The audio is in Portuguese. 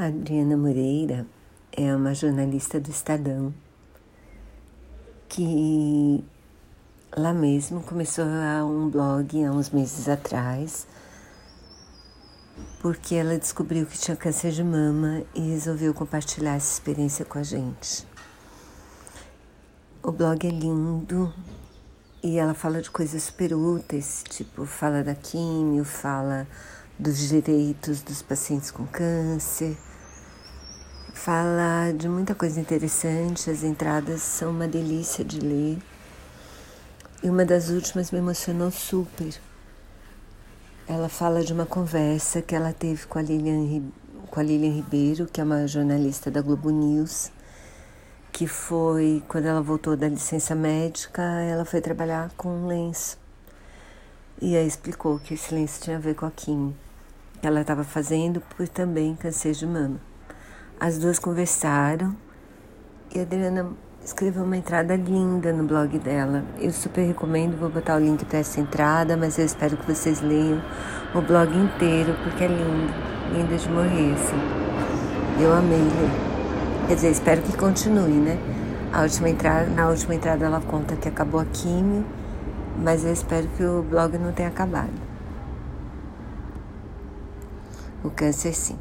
A Adriana Moreira é uma jornalista do Estadão que lá mesmo começou um blog há uns meses atrás porque ela descobriu que tinha câncer de mama e resolveu compartilhar essa experiência com a gente. O blog é lindo e ela fala de coisas super úteis, tipo fala da químio, fala dos direitos dos pacientes com câncer Fala de muita coisa interessante, as entradas são uma delícia de ler. E uma das últimas me emocionou super. Ela fala de uma conversa que ela teve com a Lilian, com a Lilian Ribeiro, que é uma jornalista da Globo News, que foi, quando ela voltou da licença médica, ela foi trabalhar com um lenço. E aí explicou que esse lenço tinha a ver com a que ela estava fazendo por também câncer de mama. As duas conversaram e a Adriana escreveu uma entrada linda no blog dela. Eu super recomendo, vou botar o link para essa entrada, mas eu espero que vocês leiam o blog inteiro, porque é lindo, linda de morrer, assim. Eu amei ler. Quer dizer, espero que continue, né? A última entrada, na última entrada ela conta que acabou a químio, mas eu espero que o blog não tenha acabado. O câncer sim.